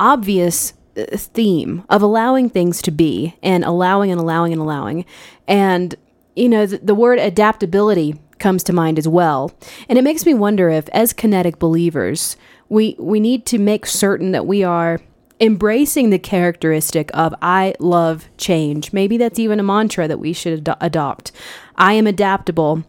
obvious uh, theme of allowing things to be and allowing and allowing and allowing. And, you know, the, the word adaptability comes to mind as well. And it makes me wonder if, as kinetic believers, we, we need to make certain that we are embracing the characteristic of I love change. Maybe that's even a mantra that we should ad- adopt. I am adaptable.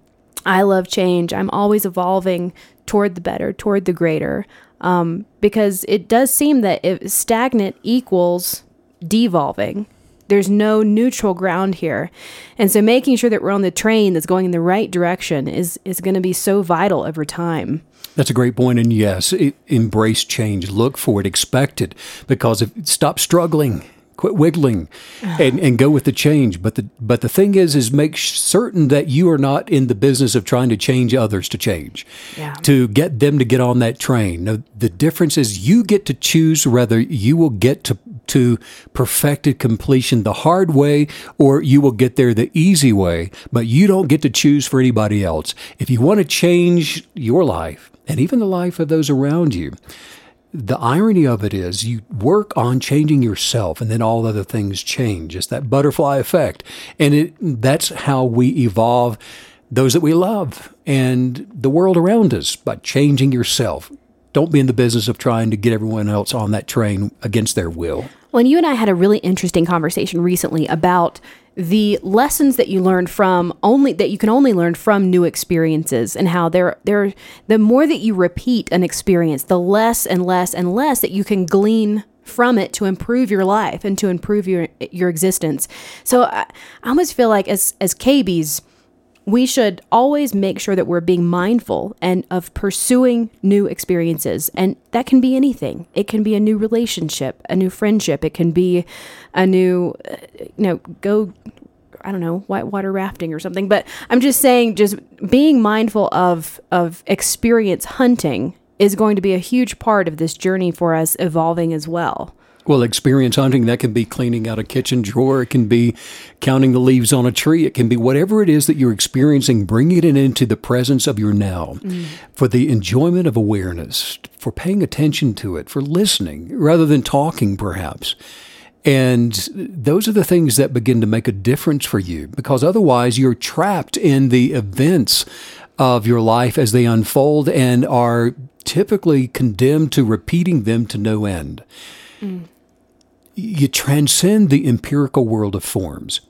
I love change. I'm always evolving toward the better, toward the greater. Um, because it does seem that if stagnant equals devolving, there's no neutral ground here. And so making sure that we're on the train that's going in the right direction is, is going to be so vital over time. That's a great point, and yes, it, embrace change, look for it, expect it, because if stop struggling, quit wiggling, (sighs) and, and go with the change. But the but the thing is, is make certain that you are not in the business of trying to change others to change, yeah. to get them to get on that train. No, the difference is you get to choose whether you will get to to perfected completion the hard way or you will get there the easy way, but you don't get to choose for anybody else. If you want to change your life, and even the life of those around you. The irony of it is you work on changing yourself and then all other things change. It's that butterfly effect. And it, that's how we evolve those that we love and the world around us by changing yourself. Don't be in the business of trying to get everyone else on that train against their will. Well, you and I had a really interesting conversation recently about the lessons that you learned from only that you can only learn from new experiences and how they're they're the more that you repeat an experience, the less and less and less that you can glean from it to improve your life and to improve your your existence. So I, I almost feel like as as KBs, we should always make sure that we're being mindful and of pursuing new experiences. And that can be anything. It can be a new relationship a new friendship. It can be a new uh, you know go i don't know whitewater rafting or something. But i'm just saying just being mindful of of experience hunting is going to be a huge part of this journey for us evolving as well well, experience hunting, that can be cleaning out a kitchen drawer. It can be counting the leaves on a tree. It can be whatever it is that you're experiencing, bringing it into the presence of your now mm. for the enjoyment of awareness, for paying attention to it, for listening rather than talking, perhaps. And those are the things that begin to make a difference for you because otherwise you're trapped in the events of your life as they unfold and are typically condemned to repeating them to no end. Mm you transcend the empirical world of forms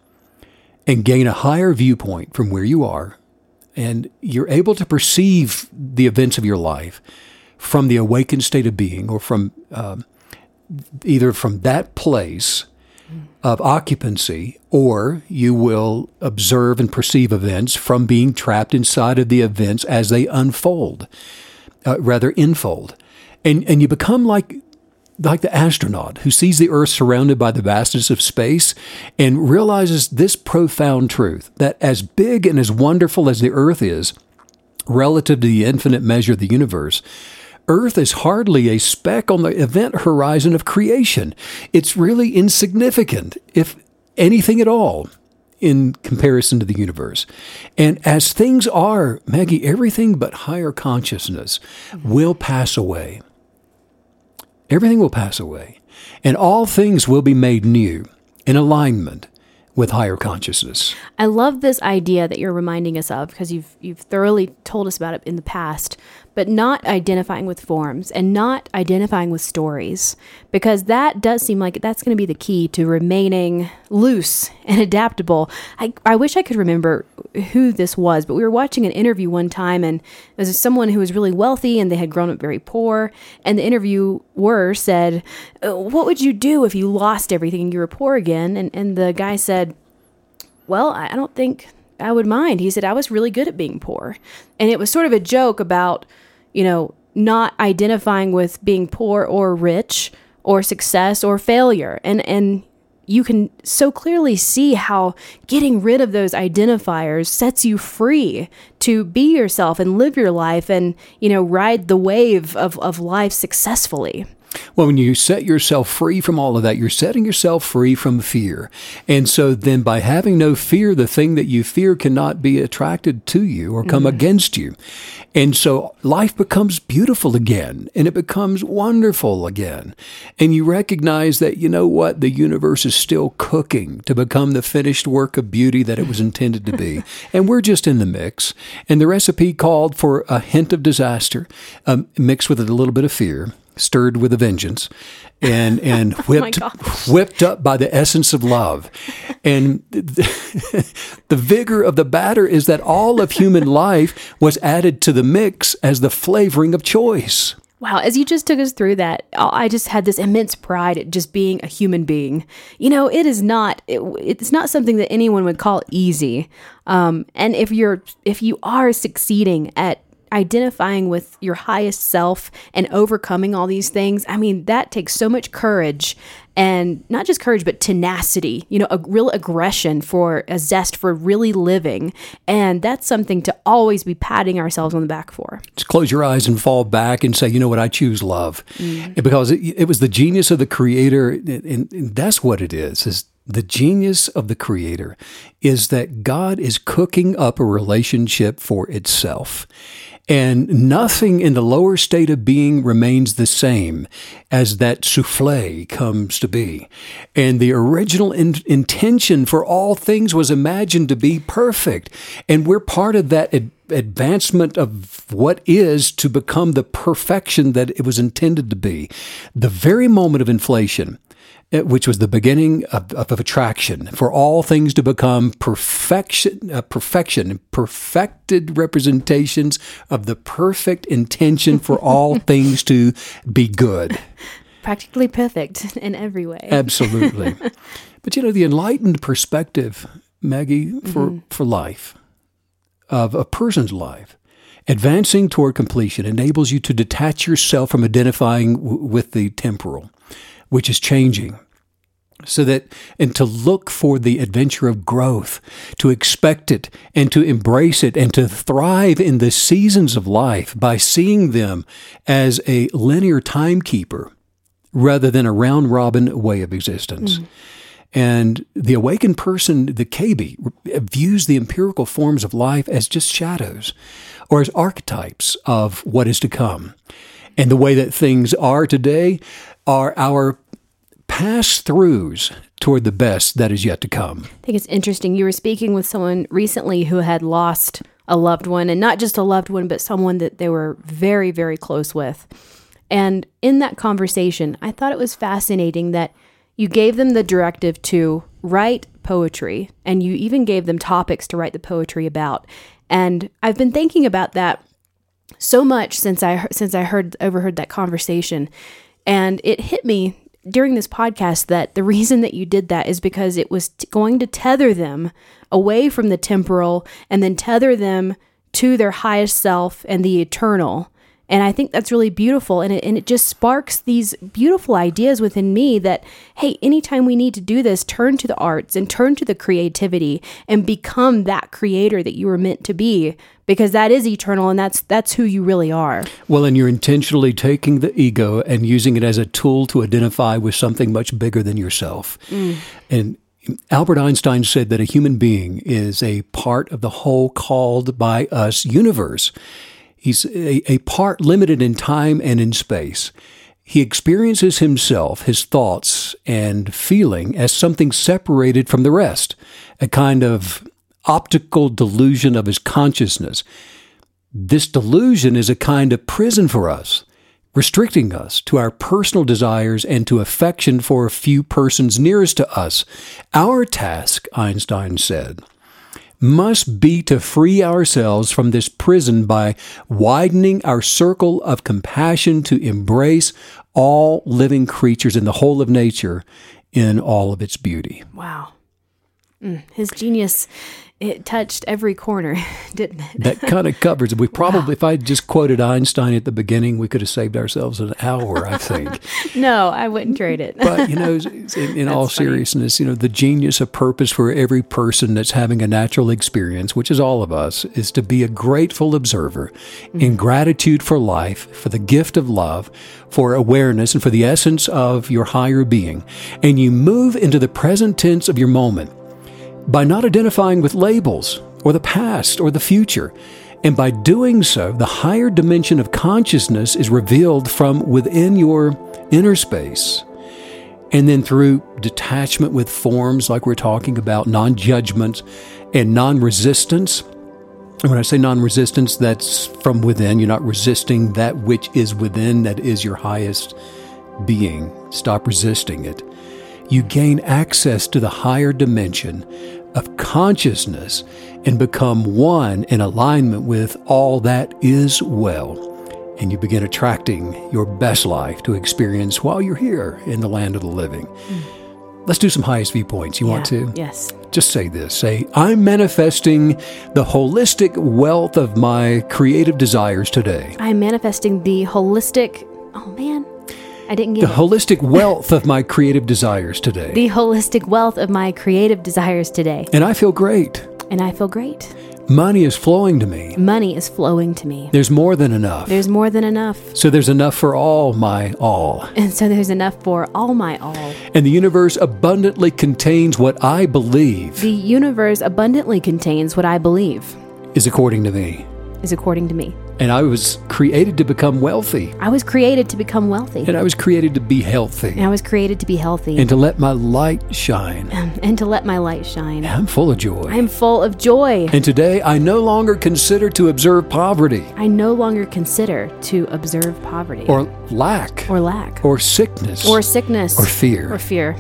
and gain a higher viewpoint from where you are, and you're able to perceive the events of your life from the awakened state of being or from um, either from that place of occupancy, or you will observe and perceive events from being trapped inside of the events as they unfold, uh, rather, infold. And, and you become like like the astronaut who sees the Earth surrounded by the vastness of space and realizes this profound truth that as big and as wonderful as the Earth is, relative to the infinite measure of the universe, Earth is hardly a speck on the event horizon of creation. It's really insignificant, if anything at all, in comparison to the universe. And as things are, Maggie, everything but higher consciousness will pass away. Everything will pass away, and all things will be made new in alignment with higher consciousness. I love this idea that you're reminding us of because you've you've thoroughly told us about it in the past, but not identifying with forms and not identifying with stories because that does seem like that's going to be the key to remaining loose and adaptable. I, I wish I could remember who this was, but we were watching an interview one time and it was someone who was really wealthy and they had grown up very poor. And the interviewer said, uh, What would you do if you lost everything and you were poor again? And, and the guy said, Well, I don't think I would mind. He said, I was really good at being poor. And it was sort of a joke about, you know, not identifying with being poor or rich or success or failure. And, and, you can so clearly see how getting rid of those identifiers sets you free to be yourself and live your life and, you know, ride the wave of, of life successfully. Well, when you set yourself free from all of that, you're setting yourself free from fear. And so then by having no fear, the thing that you fear cannot be attracted to you or come mm. against you. And so life becomes beautiful again and it becomes wonderful again. And you recognize that, you know what, the universe is still cooking to become the finished work of beauty that it was intended to be. (laughs) and we're just in the mix. And the recipe called for a hint of disaster um, mixed with a little bit of fear stirred with a vengeance and and (laughs) oh whipped oh whipped up by the essence of love and the, (laughs) the, vigor of the batter is that all of human life was added to the mix as the flavoring of choice Wow, as you just took us through that, I just had this immense pride at just being a human being. You know, it is not it, it's not something that anyone would call easy. Um, and if you're if you are succeeding at identifying with your highest self and overcoming all these things, I mean, that takes so much courage and not just courage, but tenacity, you know, a real aggression for a zest for really living. And that's something to always be patting ourselves on the back for. Just close your eyes and fall back and say, you know what, I choose love. Mm. Because it, it, was the genius of the creator. And, and that's what it is, is the genius of the Creator is that God is cooking up a relationship for itself. And nothing in the lower state of being remains the same as that souffle comes to be. And the original in- intention for all things was imagined to be perfect. And we're part of that ad- advancement of what is to become the perfection that it was intended to be. The very moment of inflation, which was the beginning of, of, of, attraction for all things to become perfection, uh, perfection, perfected representations of the perfect intention for all (laughs) things to be good. Practically perfect in every way. Absolutely. (laughs) but you know, the enlightened perspective, Maggie, for, mm-hmm. for life, of a person's life, advancing toward completion enables you to detach yourself from identifying w- with the temporal which is changing. So that, and to look for the adventure of growth, to expect it and to embrace it and to thrive in the seasons of life by seeing them as a linear timekeeper rather than a round robin way of existence. Mm. And the awakened person, the KB, views the empirical forms of life as just shadows or as archetypes of what is to come. And the way that things are today are our pass throughs toward the best that is yet to come. I think it's interesting. You were speaking with someone recently who had lost a loved one, and not just a loved one, but someone that they were very, very close with. And in that conversation, I thought it was fascinating that you gave them the directive to write poetry, and you even gave them topics to write the poetry about. And I've been thinking about that so much since I since I heard overheard that conversation and it hit me during this podcast that the reason that you did that is because it was t- going to tether them away from the temporal and then tether them to their highest self and the eternal. And I think that's really beautiful. And it, and it just sparks these beautiful ideas within me that, hey, anytime we need to do this, turn to the arts and turn to the creativity and become that creator that you were meant to be because that is eternal and that's that's who you really are. Well, and you're intentionally taking the ego and using it as a tool to identify with something much bigger than yourself. Mm. And Albert Einstein said that a human being is a part of the whole called by us universe. He's a, a part limited in time and in space. He experiences himself, his thoughts and feeling as something separated from the rest, a kind of optical delusion of his consciousness. This delusion is a kind of prison for us, restricting us to our personal desires and to affection for a few persons nearest to us. Our task, Einstein said, must be to free ourselves from this prison by widening our circle of compassion to embrace all living creatures in the whole of nature in all of its beauty. Wow. Mm, his genius it touched every corner, (laughs) didn't it? that kind of covers it. We probably, wow. if I just quoted Einstein at the beginning, we could have saved ourselves an hour, I think. (laughs) no, I wouldn't trade it. but, you know, in, in (laughs) all seriousness, you know, the genius of purpose for every person that's having a natural experience, which is all of us, is to be a grateful observer mm-hmm. in gratitude for life, for the gift of love, for awareness, and for the essence of your higher being. And you move into the present tense of your moment by not identifying with labels or the past or the future. And by doing so, the higher dimension of consciousness is revealed from within your inner space. And then through detachment with forms, like we're talking about, non judgment and non resistance. And when I say non resistance, that's from within. You're not resisting that which is within, that is your highest being. Stop resisting it you gain access to the higher dimension of consciousness and become one in alignment with all that is well. And you begin attracting your best life to experience while you're here in the land of the living. Mm. Let's do some highest viewpoints. You yeah, want to? Yes. Just say this say, I'm manifesting the holistic wealth of my creative desires today. I'm manifesting the holistic, oh man, I didn't get the it. holistic (laughs) wealth of my creative desires today. The holistic wealth of my creative desires today. And I feel great. And I feel great. Money is flowing to me. Money is flowing to me. There's more than enough. There's more than enough. so there's enough for all my all. And so there's enough for all my all. And the universe abundantly contains what I believe The universe abundantly contains what I believe, is according to me. Is according to me. And I was created to become wealthy. I was created to become wealthy. And I was created to be healthy. And I was created to be healthy And to let my light shine. Um, and to let my light shine. I'm full of joy. I am full of joy. And today I no longer consider to observe poverty I no longer consider to observe poverty or lack or lack or sickness or sickness or fear. or fear.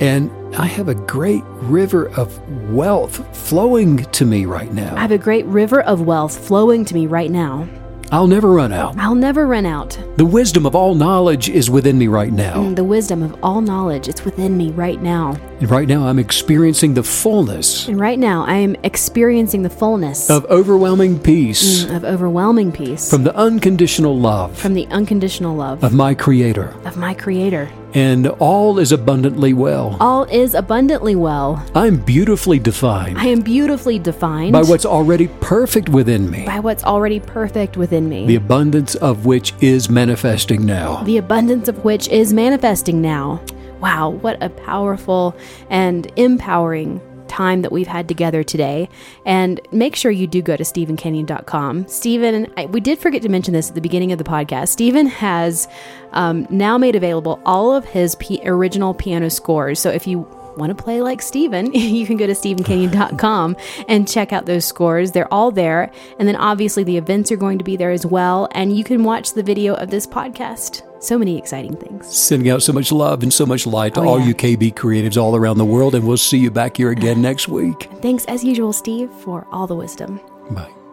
And I have a great river of wealth flowing to me right now. I have a great river of wealth flowing to me right now. I'll never run out. I'll never run out. The wisdom of all knowledge is within me right now. And the wisdom of all knowledge it's within me right now. And right now I'm experiencing the fullness And right now I am experiencing the fullness of overwhelming peace mm, of overwhelming peace from the unconditional love from the unconditional love of my Creator. of my creator. And all is abundantly well. All is abundantly well. I'm beautifully defined I am beautifully defined by what's already perfect within me, by what's already perfect within me. the abundance of which is manifesting now. the abundance of which is manifesting now. Wow, what a powerful and empowering time that we've had together today. And make sure you do go to StevenCanyon.com. Steven, I, we did forget to mention this at the beginning of the podcast. Steven has um, now made available all of his p- original piano scores. So if you want to play like Steven, (laughs) you can go to StevenCanyon.com and check out those scores. They're all there. And then obviously the events are going to be there as well. And you can watch the video of this podcast. So many exciting things. Sending out so much love and so much light to Oh, all yeah. you KB creatives all around the world, and we'll see you back here again next week. Thanks as usual, Steve, for all the wisdom. Bye.